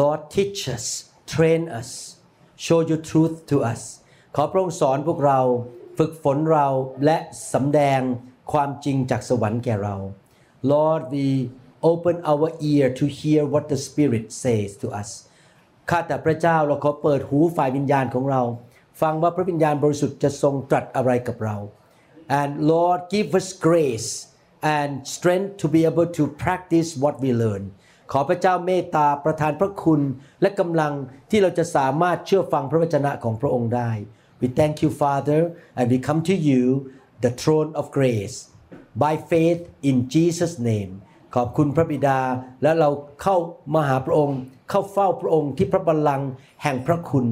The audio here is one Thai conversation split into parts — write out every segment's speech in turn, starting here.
Lord teach us train us show your truth to us ขอพระองค์สอนพวกเราฝึกฝนเราและสำแดงความจริงจากสวรรค์แก่เรา Lord we open our ear to hear what the Spirit says to us ข้าแต่พระเจ้าเราขอเปิดหูฝ่ายวิญญาณของเรา ฟังว่าพระวิญญาณบริสุทธิ์จะทรงตรัสอะไรกับเรา and Lord give us grace and strength to be able to practice what we learn ขอพระเจ้าเมตตาประทานพระคุณและกำลังที่เราจะสามารถเชื่อฟังพระวจนะของพระองค์ได้ We thank you Father and we come to you the throne of grace by faith in Jesus name ขอบคุณพระบิดาและเราเข้ามาหาพระองค์ เข้าเฝ้าพระองค์ที่พระบัลลังก์แห่งพระคุณ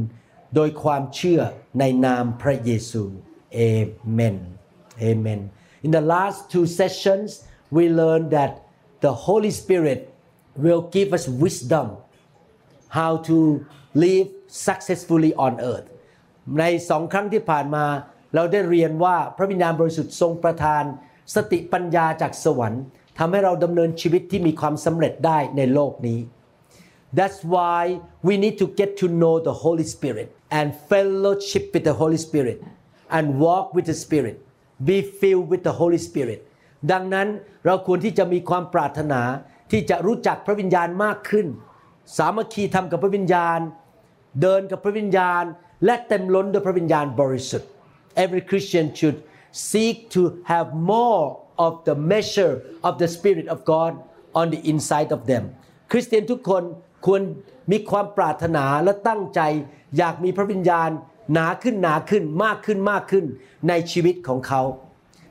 โดยความเชื่อในนามพระเยซูเอเมน Amen. In the last two sessions, we learned that the Holy Spirit will give us wisdom how to live successfully on earth. ในสองครั้งที่ผ่านมา เราได้เรียนว่าพระวิญญาณบริสุทธิ์ทรงประทาน สติปัญญาจากสวรรค์ทำให้เราดำเนินชีวิตที่มีความสำเร็จได้ในโลกนี้ That's why we need to get to know the Holy Spirit and fellowship with the Holy Spirit and walk with the Spirit be filled with the Holy Spirit ดังนั้นเราควรที่จะมีความปรารถนา ที่จะรู้จักพระวิญญาณมากขึ้น สามัคคีทำกับพระวิญญาณ เดินกับพระวิญญาณ และเต็มล้นด้วยพระวิญญาณบริสุทธิ์ Every Christian should seek to have more of the measure of the Spirit of God on the inside of them คริสเตียนทุกคนควรมีความปรารถนาและตั้งใจ อยากมีพระวิญญาณหนาขึ้นหนาขึ้นมากขึ้นมากขึ้นในชีวิตของเขา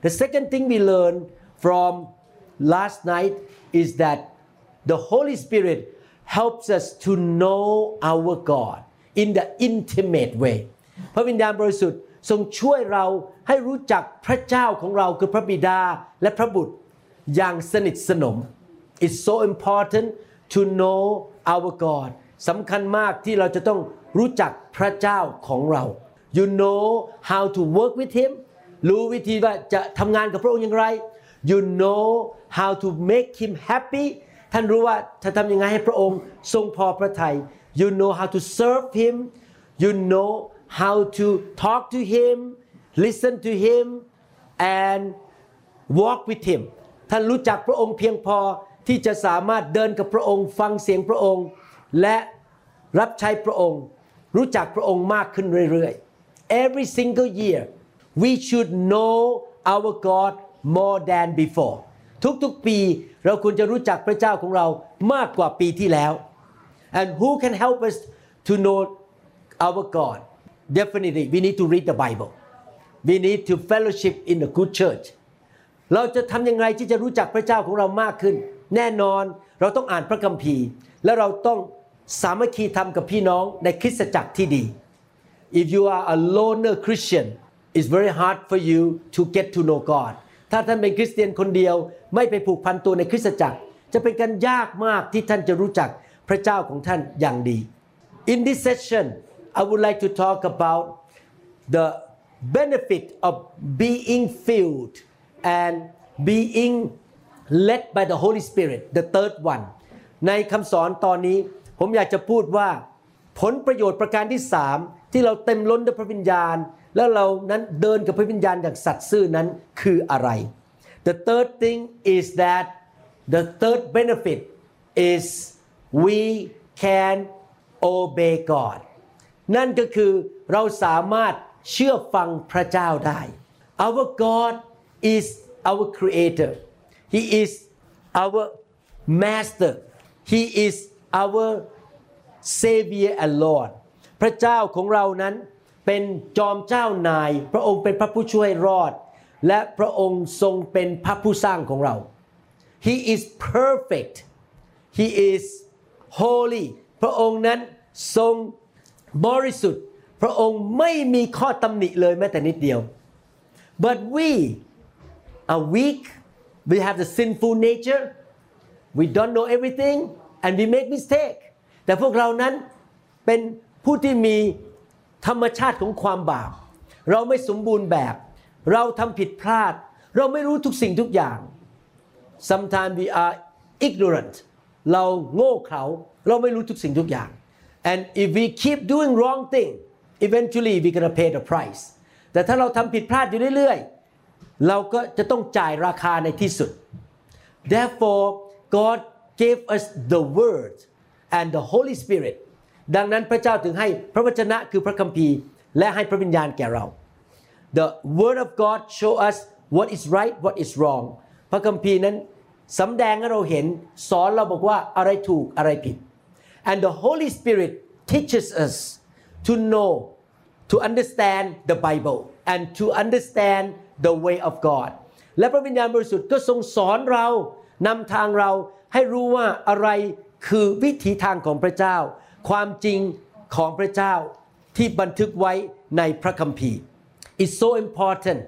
The second thing we learn from last night is that the Holy Spirit helps us to know our God in the intimate way พระวิญญาณบริสุทธิ์ทรงช่วยเราให้รู้จักพระเจ้าของเราคือพระบิดาและพระบุตรอย่างสนิทสนม It's so important to know our God สำคัญมากที่เราจะต้องรู้จักพระเจ้าของเรา you know how to work with him รู้วิธีว่าจะทำงานกับพระองค์อย่างไร you know how to make him happy ท่านรู้ว่าจะทำยังไงให้พระองค์ทรงพอพระทัย you know how to serve him you know how to talk to him listen to him and walk with him ท่านรู้จักพระองค์เพียงพอที่จะสามารถเดินกับพระองค์ฟังเสียงพระองค์ และรับใช้พระองค์ รู้จักพระองค์มากขึ้นเรื่อยๆ every single year we should know our God more than before ทุกๆปีเราควรจะรู้จักพระเจ้าของเรามากกว่าปีที่แล้ว and who can help us to know our God definitely we need to read the Bible we need to fellowship in a good church เราจะทำยังไงที่จะรู้จักพระเจ้าของเรามากขึ้น แน่นอนเราต้องอ่านพระคัมภีร์ และเราต้องสามัคคีทำกับพี่น้องในคริสตจักรที่ดี if you are a loner Christian it's very hard for you to get to know God ถ้าท่านเป็นคริสเตียนคนเดียว ไม่ไปผูกพันตัวในคริสตจักร จะเป็นการยากมากที่ท่านจะรู้จักพระเจ้าของท่านอย่างดี in this session I would like to talk about the benefit of being filled and being led by the Holy Spirit the third one ในคำสอนตอนนี้ผมอยากจะพูดว่า ผลประโยชน์ประการที่สามที่เราเต็มล้นด้วยพระวิญญาณ แล้วเรานั้นเดินกับพระวิญญาณอย่างสัตย์ซื่อนั้นคืออะไร The third thing is that the third benefit is we can obey God นั่นก็คือเราสามารถเชื่อฟังพระเจ้าได้ Our God is our creator He is our master He is our Savior and Lord พระเจ้าของเรานั้น เป็นจอมเจ้านาย พระองค์เป็นพระผู้ช่วยรอด และพระองค์ทรงเป็นพระผู้สร้างของเรา He is perfect He is holy พระองค์นั้นทรงบริสุทธิ์ พระองค์ไม่มีข้อตำหนิเลยแม้แต่นิดเดียว but we are weak we have the sinful nature we don't know everything and we make mistake แต่พวกเรานั้นเป็นผู้ที่มี ธรรมชาติของความบาป เราไม่สมบูรณ์แบบ เราทำผิดพลาด เราไม่รู้ทุกสิ่งทุกอย่าง sometimes we are ignorant เราโง่เขลาเราไม่รู้ทุกสิ่งทุกอย่าง and if we keep doing wrong thing eventually we gonna pay the price แต่ถ้าเราทำผิดพลาดอยู่เรื่อยๆ เราก็จะต้องจ่ายราคาในที่สุด therefore God gave us the word and the Holy Spirit ดังนั้นพระเจ้าถึงให้พระวจนะคือพระคัมภีร์ และให้พระวิญญาณแก่เรา the word of God show us what is right what is wrong พระคัมภีร์นั้นสำแดงให้เราเห็นสอนเราบอกว่าอะไรถูกอะไรผิด and the Holy Spirit teaches us to know to understand the Bible and to understand the way of God และพระวิญญาณบริสุทธิ์ก็ทรงสอนเรานำทางเราให้รู้ว่าอะไรคือวิถีทางของพระเจ้า ความจริงของพระเจ้าที่บันทึกไว้ในพระคัมภีร์ It's so important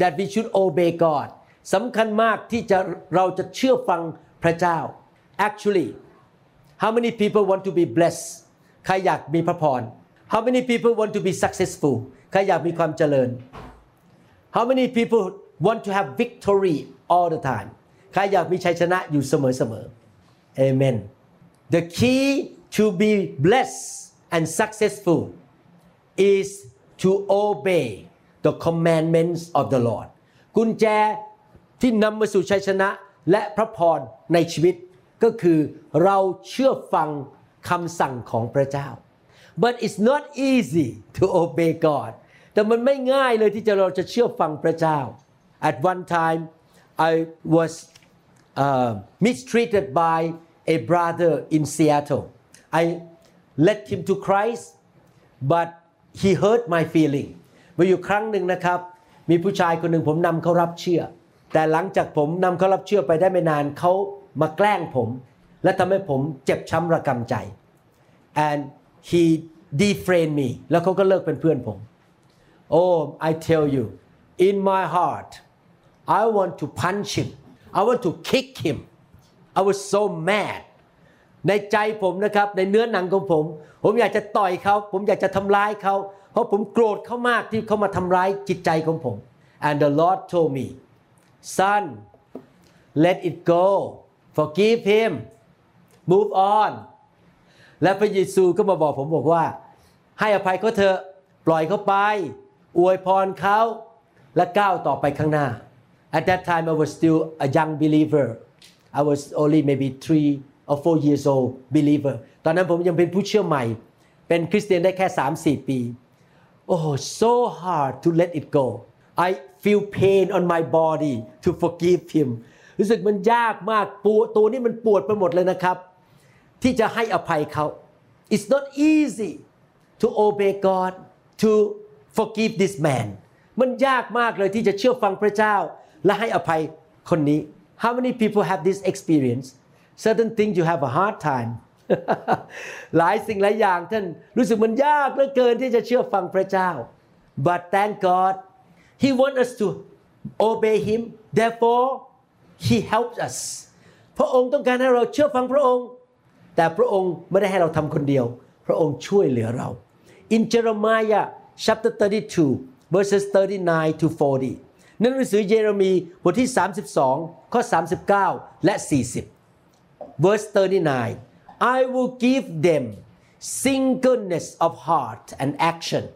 that we should obey God สำคัญมากที่จะเราจะเชื่อฟังพระเจ้า Actually how many people want to be blessed ใครอยากมีพระพร How many people want to be successful ใครอยากมีความเจริญ How many people want to have victory all the time ใครอยากมีชัยชนะอยู่เสมอๆ Amen The key to be blessed and successful is to obey the commandments of the Lord กุญแจที่นำมาสู่ชัยชนะและพระพรในชีวิต ก็คือเราเชื่อฟังคำสั่งของพระเจ้า but it's not easy to obey God แต่มันไม่ง่ายเลยที่จะเราจะเชื่อฟังพระเจ้า at one time I was uh, mistreated by a brother in Seattle I led him to Christ but he hurt my feeling มาอยู่ครั้งหนึ่งนะครับ มีผู้ชายคนหนึ่งผมนำเขารับเชื่อ แต่หลังจากผมนำเขารับเชื่อไปได้ไม่นานเขามาแกล้งผม และทำให้ผมเจ็บช้ำระกำใจ and he defriend me แล้วเขาก็เลิกเป็นเพื่อนผม oh I tell you in my heart I want to punch him I want to kick him I was so mad ในใจผมนะครับ ในเนื้อหนังของผม ผมอยากจะต่อยเขา ผมอยากจะทำร้ายเขา เพราะผมโกรธเขามากที่เขามาทำร้ายจิตใจของผม and the Lord told me son let it go forgive him move on และพระเยซูก็มาบอกผมบอกว่า ให้อภัยเขาเถอะปล่อยเขาไป อวยพรเขาและก้าวต่อไปข้างหน้า At that time I was still a young believer I was only maybe three or four years old believer ตอนนั้นผมยังเป็นผู้เชื่อใหม่ เป็นคริสเตียนได้แค่ 3-4 ปี Oh so hard to let it go I feel pain on my body to forgive him รู้สึกมันยากมากปวดตัวนี้มันปวดไปหมดเลยนะครับ ที่จะให้อภัยเขา It's not easy to obey God to forgive this man มันยากมากเลยที่จะเชื่อฟังพระเจ้า และให้อภัยคนนี้ How many people have this experience certain things you have a hard time หลายสิ่งหลายอย่างท่านรู้สึกมันยากเหลือเกินที่จะเชื่อฟังพระเจ้า but thank God He wants us to obey Him therefore He helps us พระองค์ต้องการให้เราเชื่อฟังพระองค์ แต่พระองค์ไม่ได้ให้เราทำคนเดียว พระองค์ช่วยเหลือเรา In Jeremiah chapter 32 verses 39 to 40ในหนังสือเยเรมีบทที่ 32 ข้อ 39 และ 40 verse 39 I will give them singleness of heart and action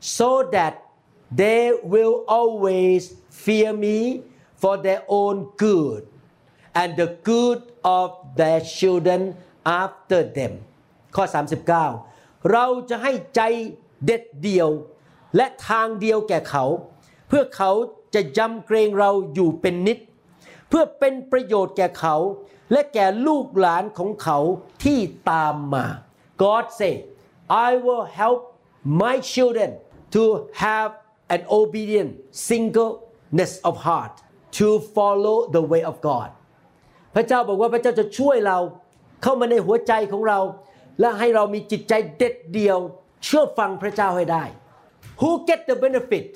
so that they will always fear me for their own good and the good of their children after them ข้อ 39 เราจะให้ใจเด็ดเดียว และทางเดียวแก่เขา เพื่อเขาจะยำเกรงเราอยู่เป็นนิด เพื่อเป็นประโยชน์แก่เขา และแก่ลูกหลานของเขาที่ตามมา God say I will help my children to have an obedient singleness of heart to follow the way of God พระเจ้าบอกว่าพระเจ้าจะช่วยเราเข้ามาในหัวใจของเรา และให้เรามีจิตใจเด็ดเดียว เชื่อฟังพระเจ้าให้ได้ Who get the benefit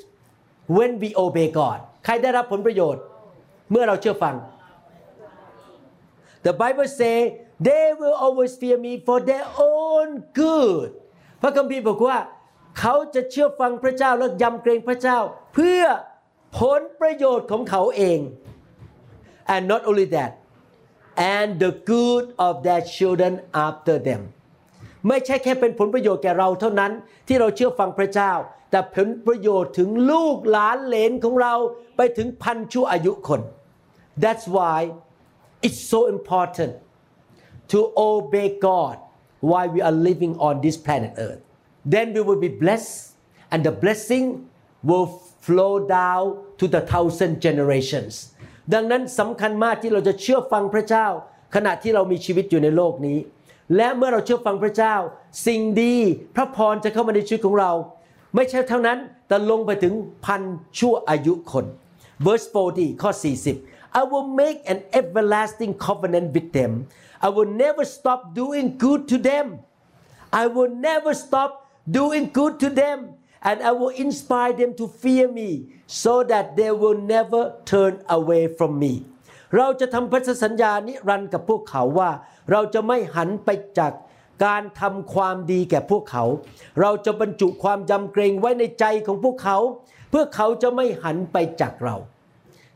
when we obey God ใครได้รับผลประโยชน์ เมื่อเราเชื่อฟัง The Bible say they will always fear me for their own good พระคัมภีร์บอกว่า เขาจะเชื่อฟังพระเจ้าและยำเกรงพระเจ้า เพื่อผลประโยชน์ของเขาเอง and not only that and the good of their children after them ไม่ใช่แค่เป็นผลประโยชน์แก่เราเท่านั้นที่เราเชื่อฟังพระเจ้า แต่ผลประโยชน์ถึงลูกหลานเหลนของเราไปถึงพันชั่วอายุคน That's why it's so important to obey God while we are living on this planet Earth. Then we will be blessed, and the blessing will flow down to the thousand generations. ดังนั้นสำคัญมากที่เราจะเชื่อฟังพระเจ้า ขณะที่เรามีชีวิตอยู่ในโลกนี้ และเมื่อเราเชื่อฟังพระเจ้า สิ่งดีพระพรจะเข้ามาในชีวิตของเรา ไม่ใช่เท่านั้นแต่ลงไปถึงพันชั่วอายุคน verse 40ข้อ40 I will make an everlasting covenant with them I will never stop doing good to them I will never stop doing good to them and I will inspire them to fear me so that they will never turn away from me เราจะทำพันธสัญญานิรันดร์กับพวกเขาว่า เราจะไม่หันไปจากการทำความดีแก่พวกเขา เราจะบรรจุความยำเกรงไว้ในใจของพวกเขา เพื่อเขาจะไม่หันไปจากเรา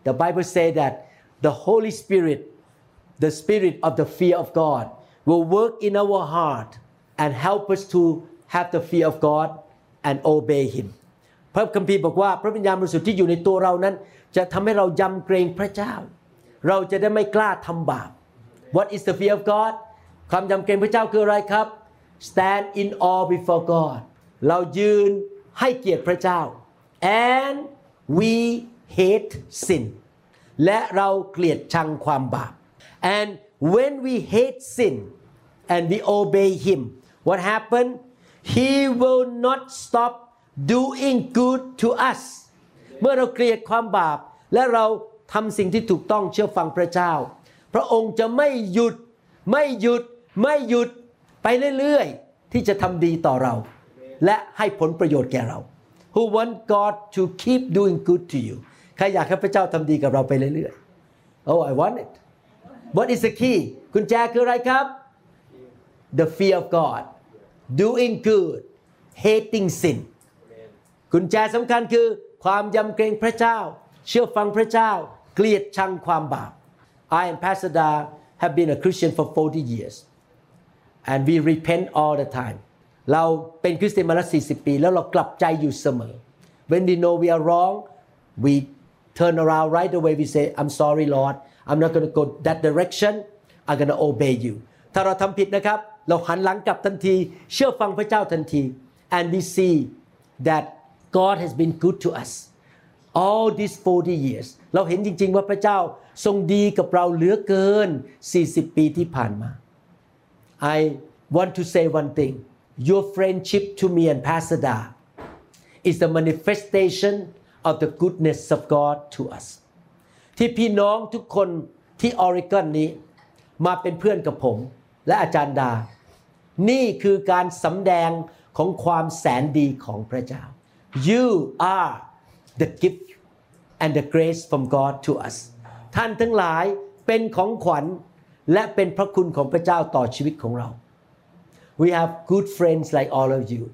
The Bible say that the Holy Spirit the spirit of the fear of God will work in our heart and help us to have the fear of God and obey Him พระคัมภีร์บอกว่าพระวิญญาณบริสุทธิ์ที่อยู่ในตัวเรานั้น จะทำให้เรายำเกรงพระเจ้า เราจะได้ไม่กล้าทำบาป What is the fear of God ความยำเกรงพระเจ้าคืออะไรครับ Stand in awe before God เรายืนให้เกียรติพระเจ้า and we hate sin และเราเกลียดชังความบาป and when we hate sin and we obey him what happened he will not stop doing good to us เมื่อเราเกลียดความบาป และเราทำสิ่งที่ถูกต้องเชื่อฟังพระเจ้า พระองค์จะไม่หยุดไม่หยุดไม่หยุดไปเรื่อยๆ ที่จะทำดีต่อเรา และให้ผลประโยชน์แก่เรา Who want God to keep doing good to you ใครอยากให้พระเจ้าทำดีกับเราไปเรื่อยๆ Oh I want it What is the key กุญแจคืออะไรครับ The fear of God doing good hating sin กุญแจสำคัญคือความยำเกรงพระเจ้า เชื่อฟังพระเจ้า เกลียดชังความบาป I and Pastor Da have been a Christian for 40 years and we repent all the time เราเป็นคริสเตียนมาแล้ว40 ปี แล้วเรากลับใจอยู่เสมอ When we know we are wrong we turn around right away we say I'm sorry Lord I'm not going to go that direction I'm going to obey you ถ้าเราทำผิดนะครับ เราหันหลังกลับทันที เชื่อฟังพระเจ้าทันที and we see that God has been good to us all these 40 years เราเห็นจริง ๆ ว่าพระเจ้าทรงดีกับเราเหลือเกิน 40 ปีที่ผ่านมา I want to say one thing your friendship to me and Pastor Da is the manifestation of the goodness of God to us ที่พี่น้องทุกคนที่ออริกอนนี้ มาเป็นเพื่อนกับผม และอาจารย์ดา นี่คือการสำแดงของความแสนดีของพระเจ้า you are the gift and the grace from God to us ท่านทั้งหลายเป็นของขวัญและเป็นพระคุณของพระเจ้าต่อชีวิตของเรา we have good friends like all of you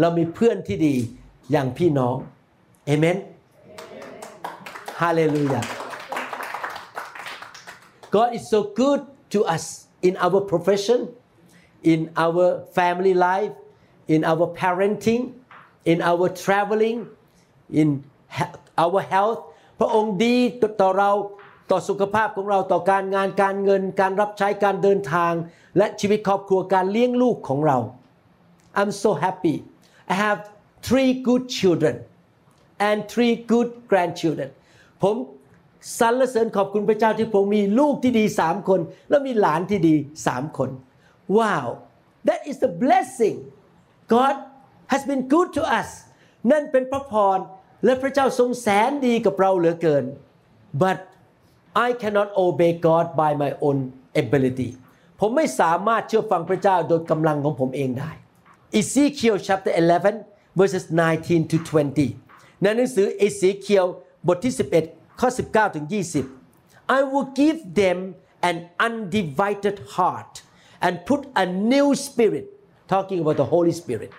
เรามีเพื่อนที่ดีอย่างพี่น้อง เอเมนฮาเลลูยา God is so good to us in our profession, in our family life, in our parenting, in our traveling, in our health พระองค์ดีต่อเราต่อสุขภาพของเราต่อการงานการเงิน การรับใช้การเดินทาง และชีวิตครอบครัวการเลี้ยงลูกของเรา I'm so happy I have three good children and three good grandchildren ผมสรรเสริญขอบคุณพระเจ้าที่ผมมีลูกที่ดีสามคน และมีหลานที่ดีสามคน Wow that is the blessing God has been good to us นั่นเป็นพระพรและพระเจ้าทรงแสนดีกับเราเหลือเกิน but I cannot obey God by my own ability ผมไม่สามารถเชื่อฟังพระเจ้าโดยกำลังของผมเองได้ Ezekiel chapter 11 verses 19 to 20 ในหนังสือเอเสเคียวบทที่ 11 ข้อ 19 ถึง 20 I will give them an undivided heart and put a new spirit talking about the Holy Spirit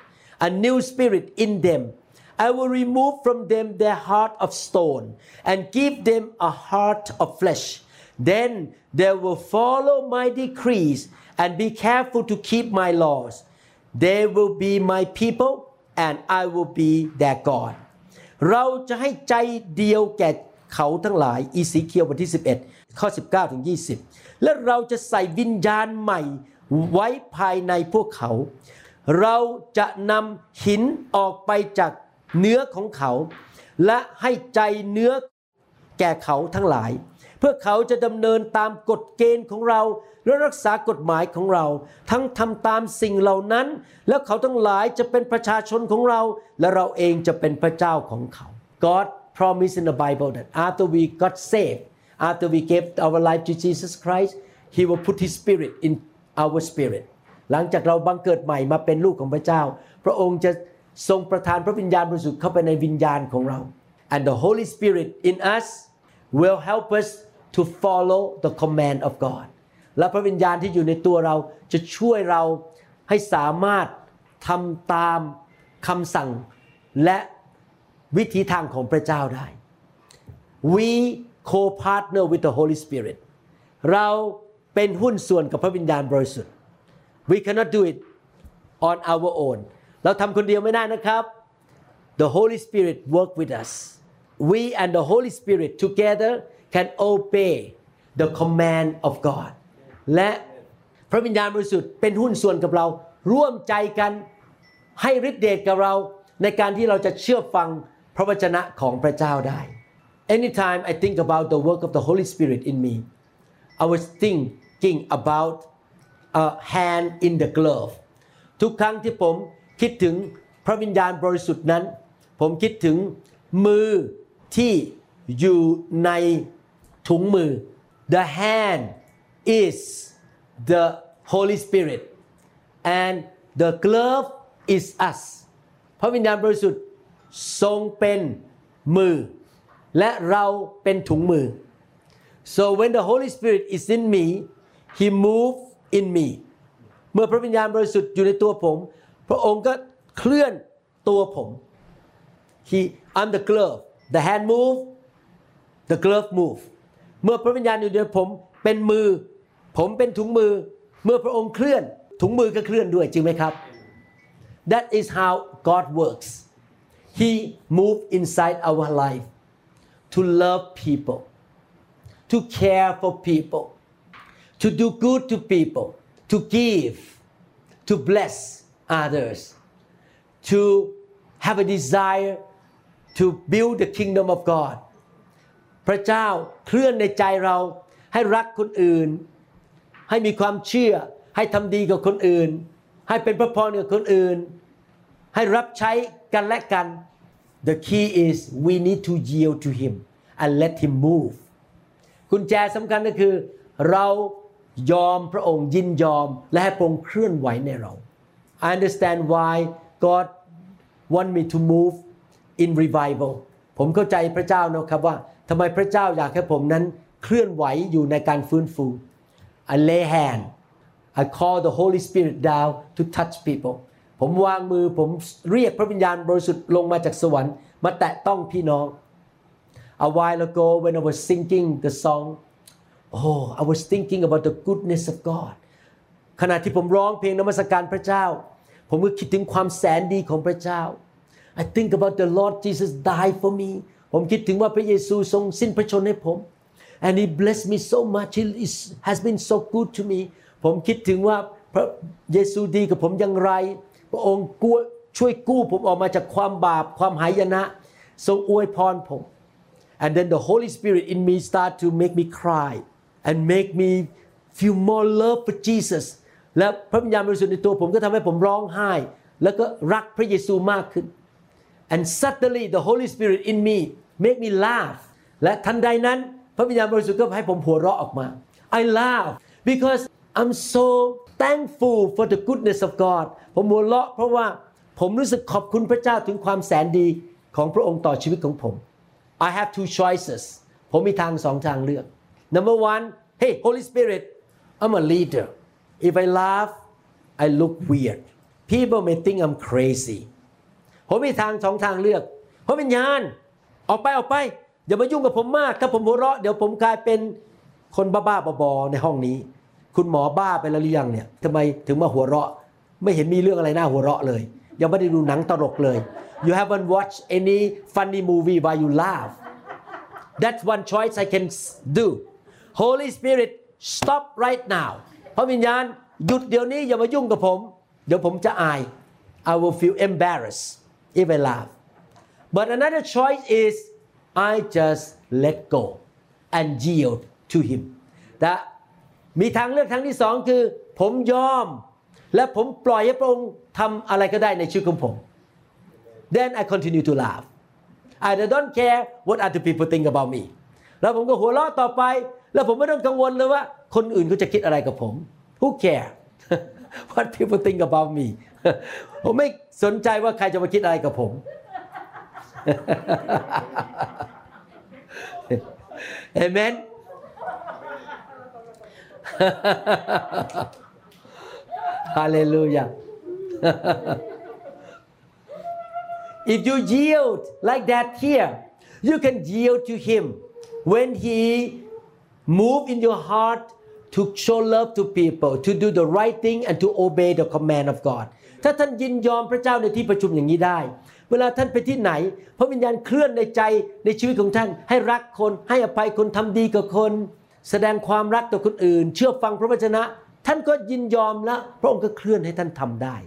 a new spirit in them I will remove from them their heart of stone and give them a heart of flesh then they will follow my decrees and be careful to keep my laws they will be my people and I will be their God เราจะให้ใจเดียวแก่เขาทั้งหลายอีสีเคียวบทที่ 11 ข้อ 19 ถึง 20 และเราจะใส่วิญญาณใหม่ไว้ภายในพวกเขา เราจะนำหินออกไปจากเนื้อของเขา และให้ใจเนื้อแก่เขาทั้งหลาย เพื่อเขาจะดำเนินตามกฎเกณฑ์ของเรา และรักษากฎหมายของเรา ทั้งทำตามสิ่งเหล่านั้น แล้วเขาทั้งหลายจะเป็นประชาชนของเรา และเราเองจะเป็นพระเจ้าของเขา God promised in the Bible that after we got saved after we gave our life to Jesus Christ He will put His Spirit in our spirit หลังจากเราบังเกิดใหม่มาเป็นลูกของพระเจ้า พระองค์จะทรงประทานพระวิญญาณบริสุทธิ์เข้าไปในวิญญาณของเรา and the Holy Spirit in us will help us to follow the command of God และพระวิญญาณที่อยู่ในตัวเราจะช่วยเราให้สามารถทำตามคำสั่งและวิธีทางของพระเจ้าได้ we co-partner with the Holy Spirit เราเป็นหุ้นส่วนกับพระวิญญาณบริสุทธิ์ we cannot do it on our own เราทำคนเดียวไม่ได้นะครับ the Holy Spirit work with us we and the Holy Spirit together can obey the command of God และพระวิญญาณบริสุทธิ์เป็นหุ้นส่วนกับเรา ร่วมใจกันให้ฤทธิเดชกับเราในการที่เราจะเชื่อฟังพระวจนะของพระเจ้าได้ anytime I think about the work of the Holy Spirit in me I was thinking about a hand in the glove ทุกครั้งที่ผมคิดถึงพระวิญญาณบริสุทธิ์นั้น ผมคิดถึงมือที่อยู่ใน ถุงมือ the hand is the Holy Spirit and the glove is us พระวิญญาณบริสุทธิ์ทรงเป็นมือ และเราเป็นถุงมือ so when the Holy Spirit is in me He move in me เมื่อพระวิญญาณบริสุทธิ์อยู่ในตัวผม พระองค์ก็เคลื่อนตัวผม He I'm the glove the hand move the glove move เมื่อพระวิญญาณอยู่ในผมเป็นมือ ผมเป็นถุงมือ เมื่อพระองค์เคลื่อน ถุงมือก็เคลื่อนด้วยจริงไหมครับ That is how God works He move inside our life to love people to care for people to do good to people to give to bless others to have a desire to build the kingdom of God พระเจ้าเคลื่อนในใจเราให้รักคนอื่น ให้มีความเชื่อ ให้ทำดีกับคนอื่น ให้เป็นพระพรกับคนอื่น ให้รับใช้กันและกัน The key is we need to yield to Him and let Him move กุญแจสำคัญก็คือ เรายอมพระองค์ยินยอมและให้พระองค์เคลื่อนไหวในเรา I understand why God want me to move in revival ผมเข้าใจพระเจ้านะครับว่า ทำไมพระเจ้าอยากให้ผมนั้นเคลื่อนไหวอยู่ในการฟื้นฟู I lay hand I call the Holy Spirit down to touch people ผมวางมือผมเรียกพระวิญญาณบริสุทธิ์ลงมาจากสวรรค์ มาแตะต้องพี่น้อง A while ago when I was singing the song oh I was thinking about the goodness of God ขณะที่ผมร้องเพลงนมัสการพระเจ้า ผมก็คิดถึงความแสนดีของพระเจ้า I think about the Lord Jesus died for me ผมคิดถึงว่าพระเยซูทรงสิ้นพระชนให้ผม and He blessed me so much He is, has been so good to me ผมคิดถึงว่าพระเยซูดีกับผมอย่างไร พระองค์กู้ช่วยกู้ผมออกมาจากความบาปความหายนะ ทรงอวยพรผม and then the Holy Spirit in me start to make me cry and make me feel more love for Jesus และพระวิญญาณบริสุทธิ์ในตัวผมก็ทำให้ผมร้องไห้ แล้วก็รักพระเยซูมากขึ้น and suddenly the Holy Spirit in me make me laugh และทันใดนั้น พระวิญญาณบริสุทธิ์ก็ให้ผมหัวเราะออกมา I laugh because I'm so thankful for the goodness of God ผมหัวเราะเพราะว่าผมรู้สึกขอบคุณพระเจ้าถึงความแสนดีของพระองค์ต่อชีวิตของผม I have two choices ผมมีทางสองทางเลือก Number one Hey Holy Spirit I'm a leader if I laugh I look weird people may think I'm crazy ผมมีทางสองทางเลือกพระวิญญาณออกไปออกไปอย่ามายุ่งกับผมมาก ถ้าผมหัวเราะเดี๋ยวผมกลายเป็นคนบ้าๆบอๆในห้องนี้ คุณหมอบ้าไปแล้วหรือยังเนี่ยทำไมถึงมาหัวเราะ ไม่เห็นมีเรื่องอะไรน่าหัวเราะเลย ยังไม่ได้ดูหนังตลกเลย you haven't watched any funny movie while you laugh that's one choice I can do Holy Spirit stop right now พระวิญญาณหยุดเดี๋ยวนี้อย่ามายุ่งกับผม เดี๋ยวผมจะอาย I will feel embarrassed if I laugh but another choice is I just let go and yield to him แต่มีทางเลือกทางที่สองคือ ผมยอม และผมปล่อยให้พระองค์ทำอะไรก็ได้ในชีวิตของผม then I continue to laugh I don't care what other people think about me แล้วผมก็หัวเราะต่อไป แล้วผมไม่ต้องกังวลเลยว่า คนอื่นเขาจะคิดอะไรกับผม Who care what people think about me ผมไม่สนใจว่าใครจะมาคิดอะไรกับผม Amen Hallelujah If you yield like that here, you can yield to Him when He move in your heart to show love to people, to do the right thing and to obey the command of God. ถ้าท่านยินยอมพระเจ้าในที่ประชุมอย่างนี้ได้ เวลาท่านไปที่ไหน พระวิญญาณเคลื่อนในใจในชีวิตของท่าน ให้รักคน ให้อภัยคนทำดีกับคน แสดงความรักต่อคนอื่น เชื่อฟังพระวจนะ ท่านก็ยินยอมแล้วพระองค์ก็เคลื่อนให้ท่านทำได้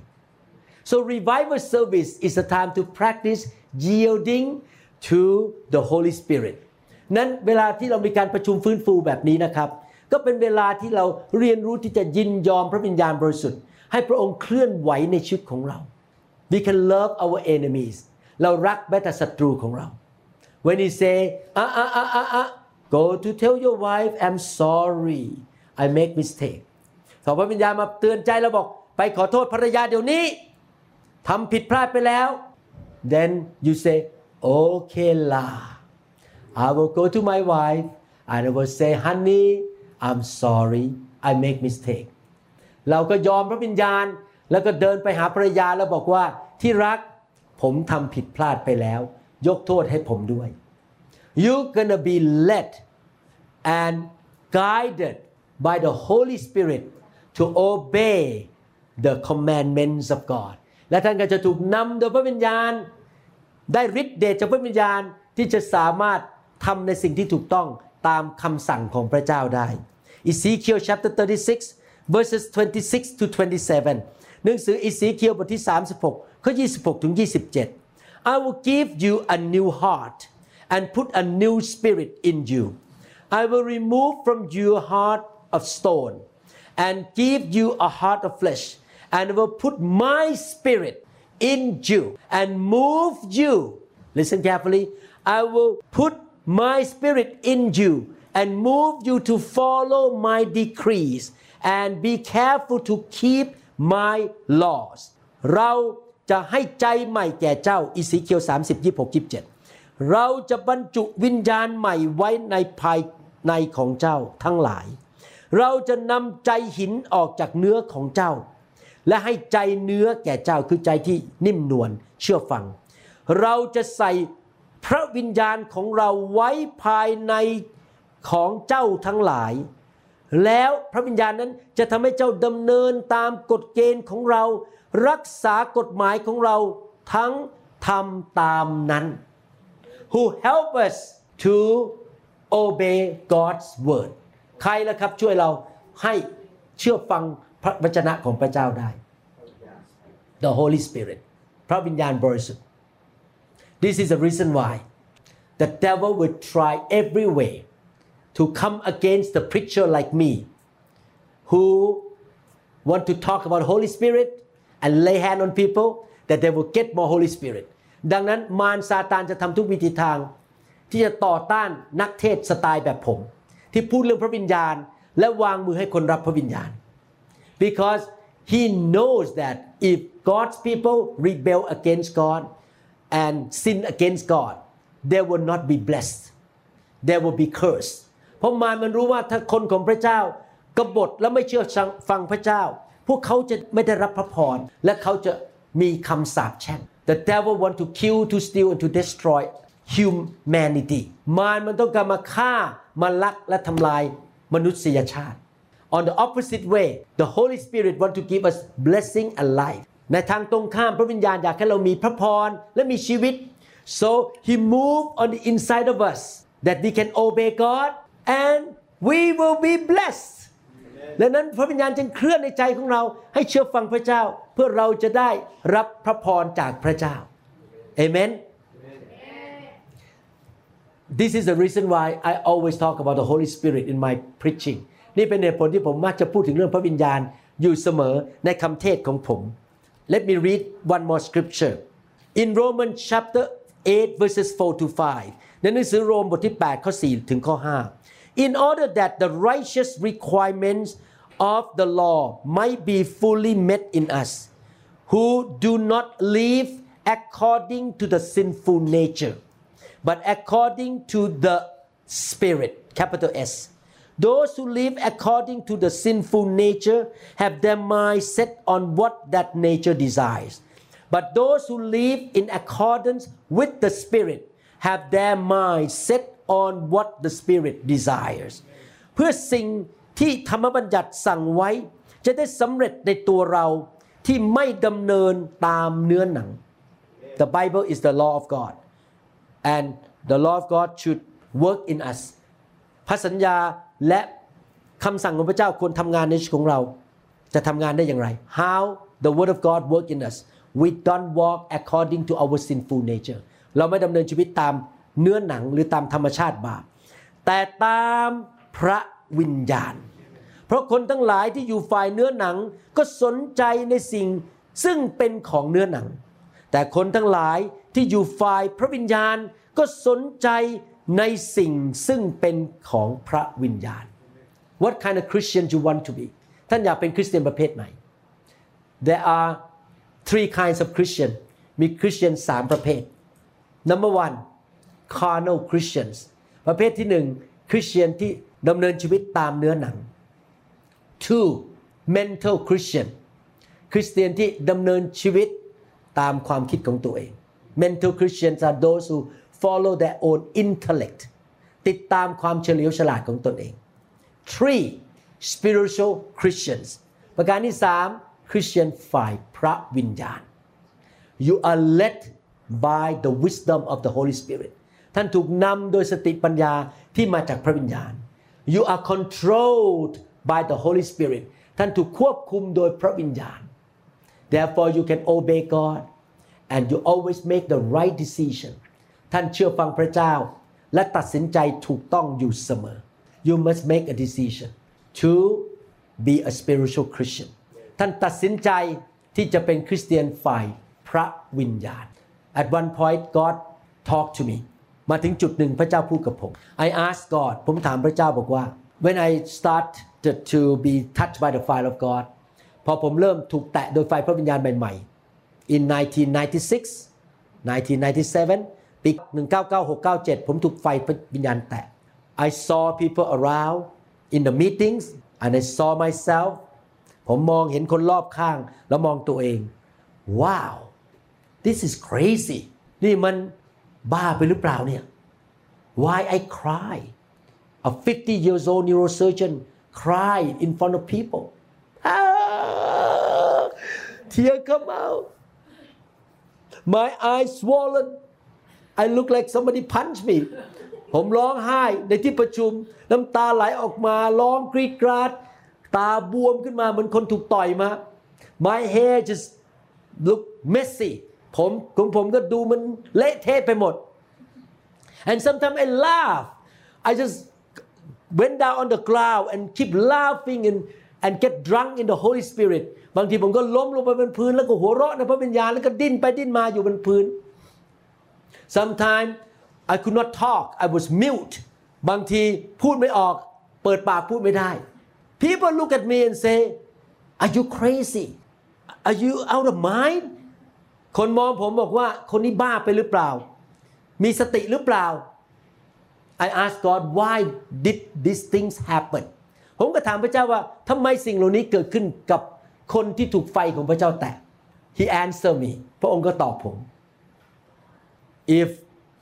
So revival service is a time to practice yielding to the Holy Spirit นั้นเวลาที่เรามีการประชุมฟื้นฟูแบบนี้นะครับ ก็เป็นเวลาที่เราเรียนรู้ที่จะยินยอมพระวิญญาณบริสุทธิ์ ให้พระองค์เคลื่อนไหวในชีวิตของเรา We can love our enemies เรารักแม้แต่ศัตรูของเรา When he say อะอะอะอะอะ go to tell your wife I'm sorry I make mistake สองพระวิญญาณมาเตือนใจเราบอก ไปขอโทษภรรยาเดี๋ยวนี้ทำผิดพลาดไปแล้ว then you say okay la I will go to my wife and I will say honey I'm sorry I make mistake เราก็ยอมพระวิญญาณ แล้วก็เดินไปหาภรรยาแล้วบอกว่าที่รักผมทำผิดพลาดไปแล้ว ยกโทษให้ผมด้วย you gonna be led and guided by the Holy Spirit to obey the commandments of God และท่านก็จะถูกนำโดยพระวิญญาณ ได้ฤทธิ์เดชจากพระวิญญาณที่จะสามารถทำในสิ่งที่ถูกต้องตามคำสั่งของพระเจ้าได้ Ezekiel chapter 36 verses 26 to 27หนังสืออิสเคียวบทที่ 36ข้อ26ถึง27 I will give you a new heart and put a new spirit in you I will remove from you a heart of stone and give you a heart of flesh and I will put my spirit in you and move you. Listen carefully. I will put my spirit in you and move you to follow my decrees and be careful to keep my laws. เราจะให้ใจใหม่แก่เจ้าอิสิเคียว30 26 27 เราจะบรรจุวิญญาณใหม่ไว้ในภายในของเจ้าทั้งหลาย เราจะนำใจหินออกจากเนื้อของเจ้า และให้ใจเนื้อแก่เจ้าคือใจที่นิ่มนวลเชื่อฟัง เราจะใส่พระวิญญาณของเราไว้ภายในของเจ้าทั้งหลาย แล้วพระวิญญาณนั้นจะทำให้เจ้าดำเนินตามกฎเกณฑ์ของเรา รักษากฎหมายของเราทั้งทำตามนั้น who help us to obey God's word ใครล่ะครับช่วยเราให้เชื่อฟังพระวจนะของพระเจ้าได้ The Holy Spirit พระวิญญาณบริสุทธิ์ This is the reason why the devil will try every way to come against the preacher like me who want to talk about Holy Spirit and lay hand on people that they will get more Holy Spirit ดังนั้นมารซาตานจะทำทุกวิธีทาง ที่จะต่อต้านนักเทศสไตล์แบบผม ที่พูดเรื่องพระวิญญาณ และวางมือให้คนรับพระวิญญาณ because he knows that if God's people rebel against God and sin against God they will not be blessed they will be cursed เพราะมารมันรู้ว่าถ้าคนของพระเจ้ากบฏและไม่เชื่อฟังพระเจ้า พวกเขาจะไม่ได้รับพระพรและเขาจะมีคำสาปแช่ง The devil want to kill to steal and to destroy humanity มารมันต้องการมาฆ่ามาลักและทำลายมนุษยชาติ On the opposite way the Holy Spirit want to give us blessing and life ในทางตรงข้ามพระวิญญาณอยากให้เรามีพระพรและมีชีวิต so he move on the inside of us that we can obey God and we will be blessed ดังนั้นพระวิญญาณจึงเคลื่อนในใจของเราให้เชื่อฟังพระเจ้า เพื่อเราจะได้รับพระพรจากพระเจ้าเอเมน This is the reason why I always talk about the Holy Spirit in my preaching นี่เป็นเหตุผลที่ผมมักจะพูดถึงเรื่องพระวิญญาณอยู่เสมอในคำเทศของผม Let me read one more scripture in Romans chapter 8 verses 4 to 5 ในหนังสือโรมบทที่ 8 ข้อ 4 ถึงข้อ 5 In order that the righteous requirements of the law might be fully met in us who do not live according to the sinful nature but according to the Spirit, capital S. Those who live according to the sinful nature have their mind set on what that nature desires. But those who live in accordance with the Spirit have their mind set on what the Spirit desires. เพื่อสิ่งที่ธรรมบัญญัติสั่งไว้ จะได้สำเร็จในตัวเราที่ไม่ดำเนินตามเนื้อหนัง The Bible is the law of God and the law of God should work in us พระสัญญาและคำสั่งของพระเจ้าควรทำงานในชีวิตของเรา จะทำงานได้อย่างไร How the word of God work in us we don't walk according to our sinful nature เราไม่ดำเนินชีวิตตาม เนื้อหนังหรือตามธรรมชาติบาป แต่ตามพระวิญญาณ เพราะคนทั้งหลายที่อยู่ฝ่ายเนื้อหนังก็สนใจในสิ่งซึ่งเป็นของเนื้อหนัง แต่คนทั้งหลายที่อยู่ฝ่ายพระวิญญาณก็สนใจในสิ่งซึ่งเป็นของพระวิญญาณ What kind of Christian you want to be ท่านอยากเป็นคริสเตียนประเภทไหน There are three kinds of Christian มีคริสเตียนสามประเภท Number one carnal Christians ประเภทที่หนึ่งคริสเตียนที่ดำเนินชีวิตตามเนื้อหนัง Two mental Christian คริสเตียนที่ดำเนินชีวิตตามความคิดของตัวเอง Mental Christians are those who follow their own intellect ติดตามความเฉลียวฉลาดของตนเอง Three spiritual Christians ประการที่สามคริสเตียนฝ่ายพระวิญญาณ You are led by the wisdom of the Holy Spirit ท่านถูกนำโดยสติปัญญาที่มาจากพระวิญญาณ You are controlled by the Holy Spirit ท่านถูกควบคุมโดยพระวิญญาณ Therefore you can obey God and you always make the right decision ท่านเชื่อฟังพระเจ้า และตัดสินใจถูกต้องอยู่เสมอ You must make a decision to be a spiritual Christian ท่านตัดสินใจที่จะเป็นคริสเตียนฝ่ายพระวิญญาณ At one point God talked to me มาถึงจุดหนึ่งพระเจ้าพูดกับผม I asked God ผมถามพระเจ้าบอกว่า when I started to be touched by the fire of God พอผมเริ่มถูกแตะโดยไฟพระวิญญาณใหม่ๆ in 1996 1997 ปี 1996-97 ผมถูกไฟพระวิญญาณแตะ I saw people around in the meetings and I saw myself ผมมองเห็นคนรอบข้างแล้วมองตัวเอง wow this is crazy นี่มัน บ้าไปหรือเปล่าเนี่ย why I cry a 50 years old neurosurgeon cry in front of people tear come out my eyes swollen I look like somebody punched me ผมร้องไห้ในที่ประชุม น้ำตาไหลออกมาร้องกรีดกราด ตาบวมขึ้นมาเหมือนคนถูกต่อยมา My hair just look messy ผมของผมก็ดูมันเละเทะไปหมด and sometimes I laugh I just went down on the ground and keep laughing and and get drunk in the Holy Spirit บางทีผมก็ล้มลงไปบนพื้นแล้วก็หัวเราะในพระวิญญาณแล้วก็ดิ้นไปดิ้นมาอยู่บนพื้น sometimes I could not talk I was mute บางทีพูดไม่ออกเปิดปากพูดไม่ได้ people look at me and say Are you crazy Are you out of mind คนมองผมบอกว่าคนนี้บ้าไปหรือเปล่า มีสติหรือเปล่า I ask God why did these things happen ผมก็ถามพระเจ้าว่าทำไมสิ่งเหล่านี้เกิดขึ้นกับคนที่ถูกไฟของพระเจ้าแตะ He answered me พระองค์ก็ตอบผม If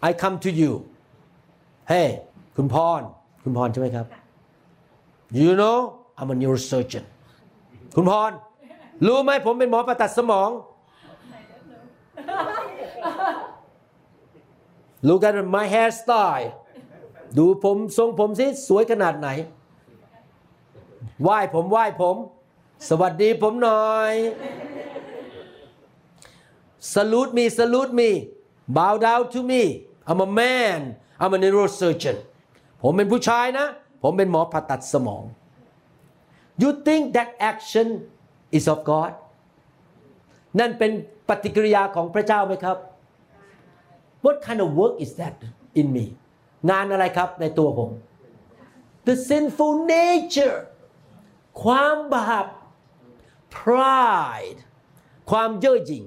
I come to you Hey คุณพร คุณพรใช่ไหมครับ You know I'm a neurosurgeon คุณพร รู้ไหมผมเป็นหมอผ่าตัดสมอง Look at my hairstyle ดูผมทรงผมสิสวยขนาดไหนไหว้ผมไหว้ผม สวัสดีผมหน่อย salute me salute me bow down to me I'm a man I'm a neurosurgeon ผมเป็นผู้ชายนะ ผมเป็นหมอผ่าตัดสมอง you think that action is of God นั่นเป็น ปฏิกิริยาของพระเจ้าไหมครับ What kind of work is that in me งานอะไรครับในตัวผม The sinful nature ความบาป pride ความเย่อหยิ่ง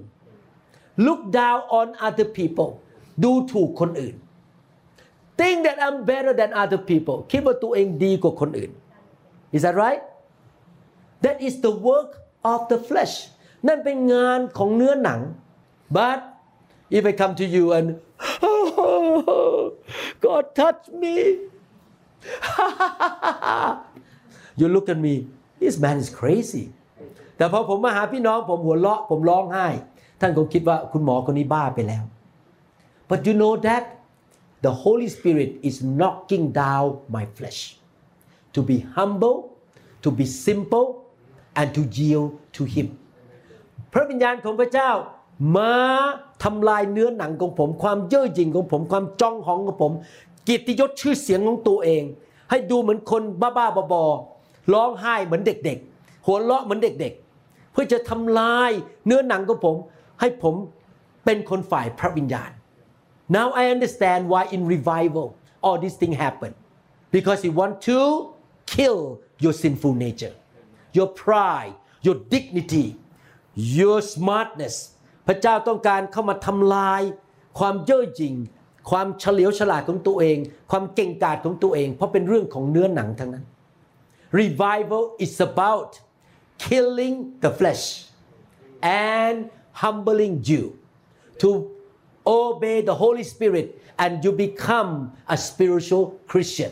look down on other people ดูถูกคนอื่น think that I'm better than other people คิดว่าตัวเองดีกว่าคนอื่น is that right that is the work of the flesh นั่นเป็นงานของเนื้อหนัง but if I come to you and God touch me you look at me this man is crazy แต่พอผมมาหาพี่น้องผมหัวเราะผมร้องไห้ ท่านคงคิดว่าคุณหมอคนนี้บ้าไปแล้ว but you know that the Holy Spirit is knocking down my flesh to be humble to be simple and to yield to Him พระวิญญาณของพระเจ้ามาทำลายเนื้อหนังของผม ความเย่อหยิ่งของผม ความจ้องหองของผมกิตติยศชื่อเสียงของตัวเอง ให้ดูเหมือนคนบ้าๆบอๆร้องไห้เหมือนเด็ก ๆ หัวเราะเหมือนเด็ก ๆ เพื่อจะทำลายเนื้อหนังของผม ให้ผมเป็นคนฝ่ายพระวิญญาณ Now I understand why in revival all these things happen because he want to kill your sinful nature your pride your dignity your smartness พระเจ้าต้องการเข้ามาทำลาย ความเย่อหยิ่งความเฉลียวฉลาดของตัวเอง ความเก่งกาจของตัวเอง เพราะเป็นเรื่องของเนื้อหนังทั้งนั้น revival is about killing the flesh and humbling you to obey the Holy Spirit and you become a spiritual Christian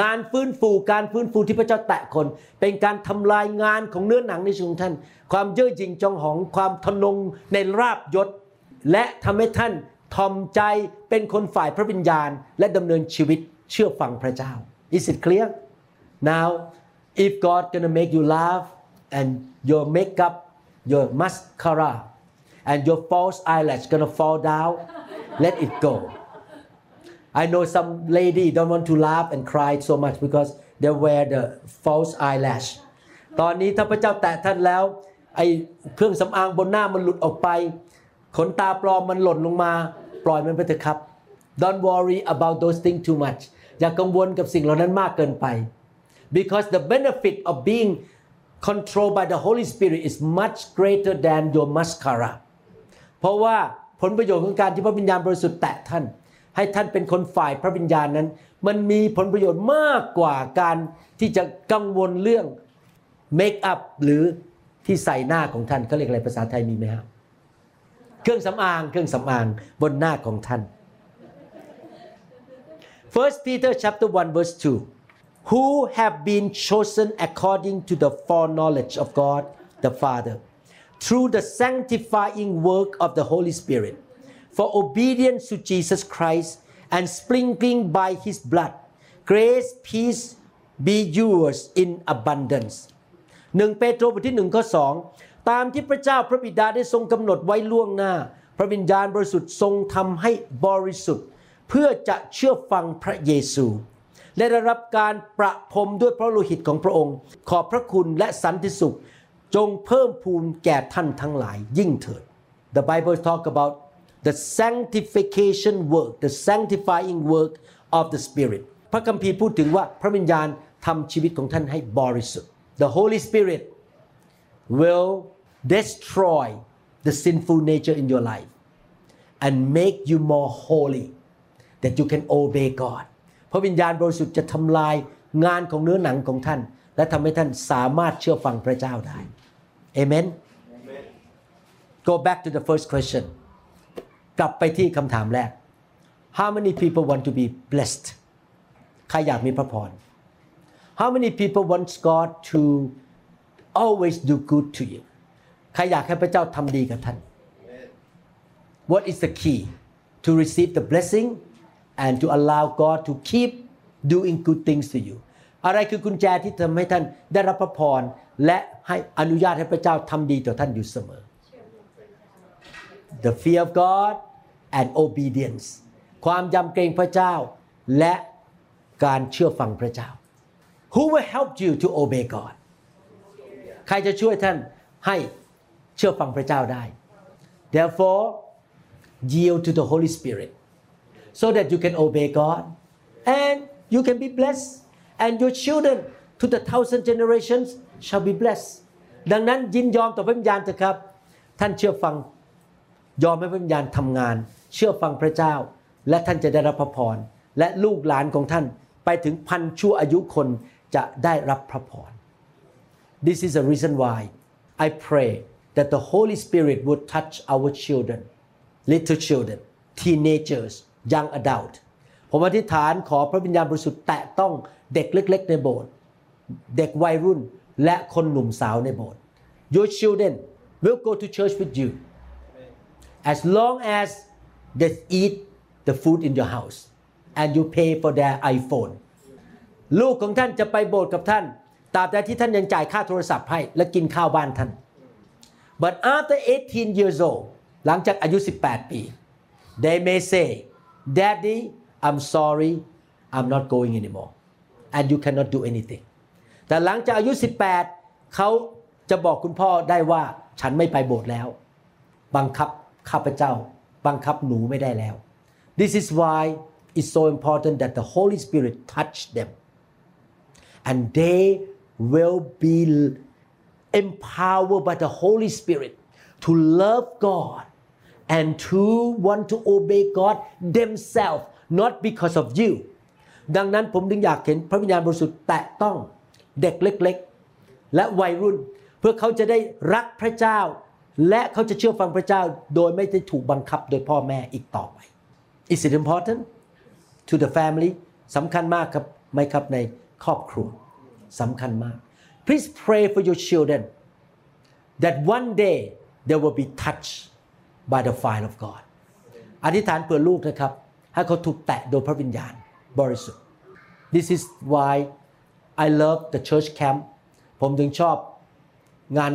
งานฟื้นฟูการฟื้นฟูที่พระเจ้าแตะคน เป็นการทำลายงานของเนื้อหนังในชีวิตของท่าน ความเย่อหยิ่งจองหองความทนงในราบยศ และทำให้ท่านทอมใจเป็นคนฝ่ายพระวิญญาณ และดำเนินชีวิตเชื่อฟังพระเจ้า Is it clear now if God gonna make you laugh and your makeup your mascara and your false eyelash gonna fall down let it go I know some lady don't want to laugh and cry so much because they wear the false eyelash ตอนนี้ถ้าพระเจ้าแตะท่านแล้วไอ้เครื่องสำอางบนหน้ามันหลุดออกไป ขนตาปลอมมันหล่นลงมา ปล่อยมันไปเถอะครับ Don't worry about those things too much อย่ากังวลกับสิ่งเหล่านั้นมากเกินไป because the benefit of being controlled by the Holy Spirit is much greater than your mascara เพราะว่าผลประโยชน์ของการที่พระวิญญาณบริสุทธิ์แตะท่าน ให้ท่านเป็นคนฝ่ายพระวิญญาณนั้น มันมีผลประโยชน์มากกว่าการที่จะกังวลเรื่องเมคอัพหรือที่ใส่หน้าของท่านเขาเรียกอะไรภาษาไทยมีไหมครับเครื่องสำอางเครื่องสำอางบนหน้าของท่าน First Peter chapter 1 verse 2 who have been chosen according to the foreknowledge of God the Father through the sanctifying work of the Holy Spirit for obedience to Jesus Christ and sprinkling by his blood grace peace be yours in abundance หนึ่งเปโตรบทที่หนึ่งข้อสองตามที่พระเจ้าพระบิดาได้ทรงกำหนดไว้ล่วงหน้า พระวิญญาณบริสุทธิ์ทรงทำให้บริสุทธิ์ เพื่อจะเชื่อฟังพระเยซู และได้รับการประพรมด้วยพระโลหิตของพระองค์ ขอบพระคุณและสันติสุข จงเพิ่มพูนแก่ท่านทั้งหลายยิ่งเถิด The Bible talk about the sanctification work the sanctifying work of the Spirit พระคัมภีร์พูดถึงว่าพระวิญญาณทำชีวิตของท่านให้บริสุทธิ์ The Holy Spirit will destroy the sinful nature in your life and make you more holy that you can obey God พระวิญญาณบริสุทธิ์จะทำลายงานของเนื้อหนังของท่าน และทำให้ท่านสามารถเชื่อฟังพระเจ้าได้ Amen Go back to the first question กลับไปที่คำถามแรก How many people want to be blessed ใครอยากมีพระพร How many people want God to always do good to you ใครอยากให้พระเจ้าทำดีกับท่าน What is the key to receive the blessing and to allow God to keep doing good things to you อะไรคือกุญแจที่ทำให้ท่านได้รับพระพร และให้อนุญาตให้พระเจ้าทำดีต่อท่านอยู่เสมอ The fear of God and obedience ความยำเกรงพระเจ้า และการเชื่อฟังพระเจ้า Who will help you to obey God ใครจะช่วยท่านให้เชื่อฟังพระเจ้าได้ Therefore yield to the Holy Spirit so that you can obey God and you can be blessed and your children to the thousand generations shall be blessed ดังนั้นยินยอมต่อพระวิญญาณเถอะครับ ท่านเชื่อฟัง ยอมให้พระวิญญาณทำงาน เชื่อฟังพระเจ้า และท่านจะได้รับพระพรและลูกหลานของท่านไปถึงพันชั่วอายุคนจะได้รับพระพร This is the reason why I pray that the Holy Spirit would touch our children little children teenagers young adult ผมอธิษฐานขอพระวิญญาณบริสุทธิ์แตะต้องเด็กเล็ก ๆ ในโบสถ์เด็กวัยรุ่นและคนหนุ่มสาวในโบสถ์ Your children will go to church with you as long as they eat the food in your house and you pay for their iPhone ลูกของท่านจะไปโบสถ์กับท่านตราบใดที่ท่านยังจ่ายค่าโทรศัพท์ให้และกินข้าวบ้านท่าน but after 18 years old หลังจากอายุ 18 ปี they may say daddy I'm sorry I'm not going anymore and you cannot do anything แต่หลังจากอายุ 18 เขาจะบอกคุณพ่อได้ว่าฉันไม่ไปโบสถ์แล้ว บังคับ ข้าพเจ้าบังคับหนูไม่ได้แล้ว This is why it's so important that the Holy Spirit touch them and they will be empowered by the Holy Spirit to love God and to want to obey God themselves not because of you ดังนั้นผมถึงอยากเห็นพระวิญญาณบริสุทธิ์แตะต้องเด็กเล็ก ๆ และวัยรุ่น เพื่อเขาจะได้รักพระเจ้า และเขาจะเชื่อฟังพระเจ้าโดยไม่ได้ถูกบังคับโดยพ่อแม่อีกต่อไป Is it important to the family สำคัญมากครับไหมครับในครอบครัวสำคัญมาก Please pray for your children that one day they will be touched by the fire of God อธิษฐานเผื่อลูกนะครับ ให้เขาถูกแตะโดยพระวิญญาณบริสุทธิ์ This is why I love the church camp ผมถึงชอบงาน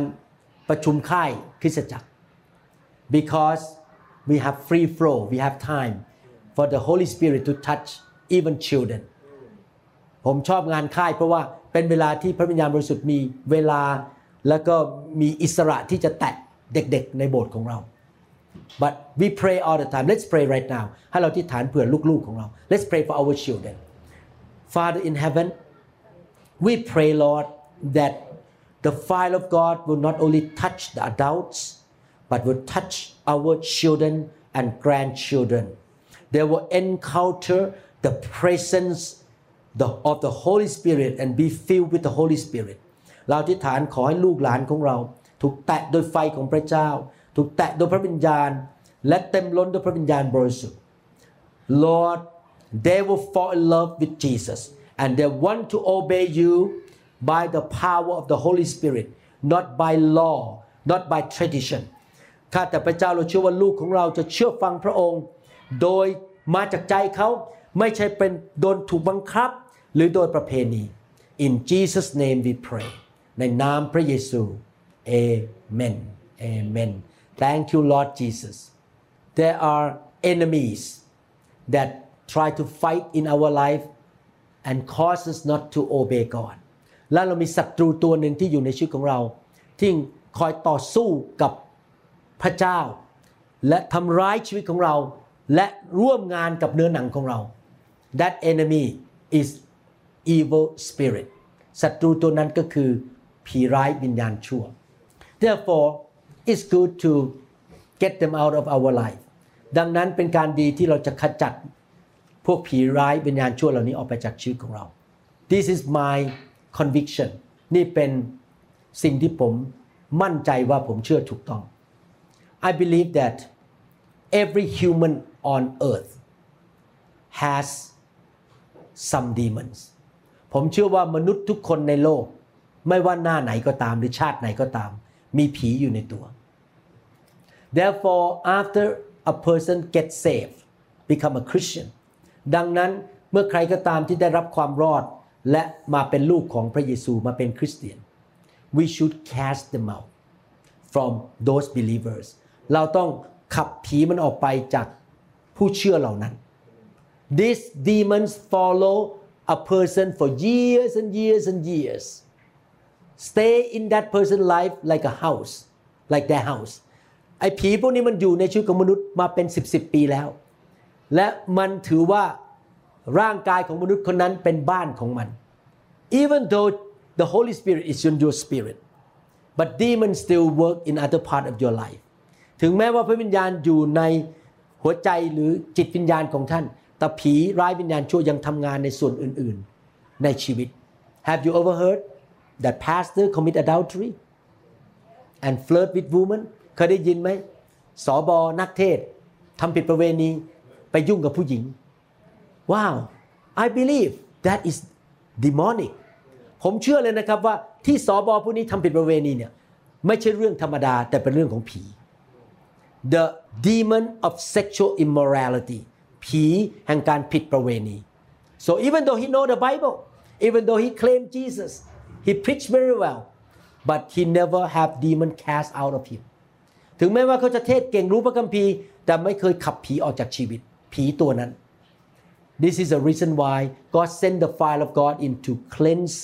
ประชุมค่ายคริสตจักร because we have free flow we have time for the Holy Spirit to touch even children ผมชอบงานค่ายเพราะว่าเป็นเวลาที่พระวิญญาณบริสุทธิ์มีเวลาแล้วก็มีอิสระที่จะแตะเด็กๆในโบสถ์ของเรา but we pray all the time let's pray right now ให้เราที่ฐานเผื่อลูกๆของเรา let's pray for our children Father in heaven we pray Lord that the fire of God will not only touch the adults but will touch our children and grandchildren they will encounter the presence the, of the Holy Spirit and be filled with the Holy Spirit เราอธิษฐานขอให้ลูกหลานของเรา ถูกแตะโดยไฟของพระเจ้า ถูกแตะโดยพระวิญญาณ และเต็มล้นด้วยพระวิญญาณบริสุทธิ์ Lord they will fall in love with Jesus and they want to obey you by the power of the Holy Spirit not by law not by tradition ข้าแต่พระเจ้าเราเชื่อว่าลูกของเราจะเชื่อฟังพระองค์ โดยมาจากใจเขาไม่ใช่เป็นโดนถูกบังคับ หรือโดยประเพณี In Jesus name we pray ในนามพระเยซู Amen Amen Thank you Lord Jesus There are enemies that try to fight in our life and cause us not to obey God และเรามีศัตรูตัวหนึ่งที่อยู่ในชีวิตของเรา ที่คอยต่อสู้กับพระเจ้า และทำร้ายชีวิตของเรา และร่วมงานกับเนื้อหนังของเรา That enemy is evil spirit ศัตรูตัวนั้นก็คือผีร้ายวิญญาณชั่ว therefore it's good to get them out of our life ดังนั้นเป็นการดีที่เราจะขจัดพวกผีร้ายวิญญาณชั่วเหล่านี้ออกไปจากชีวิตของเรา This is my conviction นี่เป็นสิ่งที่ผมมั่นใจว่าผมเชื่อถูกต้อง I believe that every human on earth has some demons ผมเชื่อว่ามนุษย์ทุกคนในโลก ไม่ว่าหน้าไหนก็ตามหรือชาติไหนก็ตาม มีผีอยู่ในตัว therefore after a person gets saved become a Christian ดังนั้นเมื่อใครก็ตามที่ได้รับความรอด และมาเป็นลูกของพระเยซูมาเป็นคริสเตียน we should cast them out from those believers เราต้องขับผีมันออกไปจากผู้เชื่อเหล่านั้น these demons follow a person for years and years and years stay in that person's life like a house like their house ไอ้ผีพวกนี้มันอยู่ในชีวิตของมนุษย์มาเป็นสิบสิบปีแล้ว และมันถือว่า ร่างกายของมนุษย์คนนั้นเป็นบ้านของมัน even though the Holy Spirit is in your spirit but demons still work in other part of your life ถึงแม้ว่าพระวิญญาณอยู่ในหัวใจหรือจิตวิญญาณของท่าน แต่ผีร้ายวิญญาณชั่วยังทำงานในส่วนอื่นๆ ในชีวิต Have you ever heard that pastor commit adultery and flirt with women เคยได้ยินไหมสอบอนักเทศทำผิดประเวณีไปยุ่งกับผู้หญิง Wow I believe that is demonic ผมเชื่อเลยนะครับว่าที่สอบอผู้นี้ทำผิดประเวณีเนี่ยไม่ใช่เรื่องธรรมดาแต่เป็นเรื่องของผี The demon of sexual immorality ผีแห่งการผิดประเวณี so even though he know the Bible even though he claimed Jesus he preached very well but he never have demon cast out of him ถึงแม้ว่าเขาจะเทศเก่งรู้พระคัมภีร์ แต่ไม่เคยขับผีออกจากชีวิต ผีตัวนั้น This is the reason why God sent the fire of God in to cleanse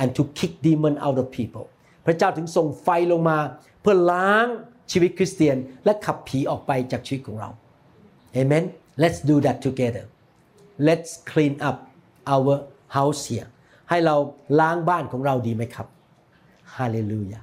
and to kick demon out of people พระเจ้าถึงส่งไฟลงมาเพื่อล้างชีวิตคริสเตียน และขับผีออกไปจากชีวิตของเรา Amen Let's do that together Let's clean up our house here ให้เราล้างบ้านของเราดีไหมครับ Hallelujah